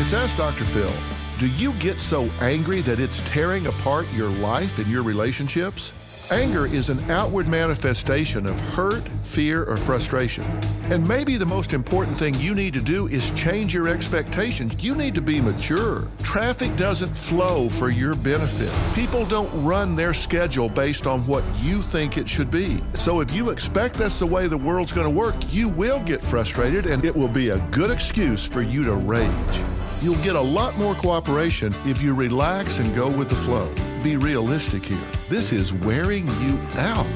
It's Ask Dr. Phil. Do you get so angry that it's tearing apart your life and your relationships? Anger is an outward manifestation of hurt, fear, or frustration. And maybe the most important thing you need to do is change your expectations. You need to be mature. Traffic doesn't flow for your benefit. People don't run their schedule based on what you think it should be. So if you expect that's the way the world's going to work, you will get frustrated and it will be a good excuse for you to rage. You'll get a lot more cooperation if you relax and go with the flow. Be realistic here. This is wearing you out.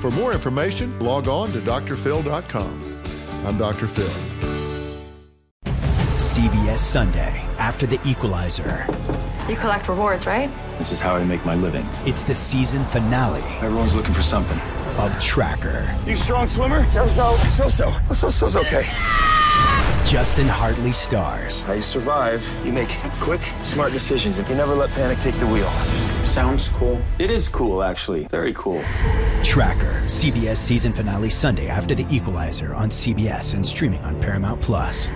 For more information, log on to drphil.com. I'm Dr. Phil. CBS Sunday after the equalizer. You collect rewards, right? This is how I make my living. It's the season finale Everyone's looking for something. of Tracker. You strong swimmer? So so. So so. So so's okay. Justin Hartley stars. How you survive, you make quick, smart decisions, and you never let panic take the wheel. Sounds cool. It is cool, actually. Very cool. Tracker, CBS season finale Sunday after the equalizer on CBS and streaming on Paramount Plus.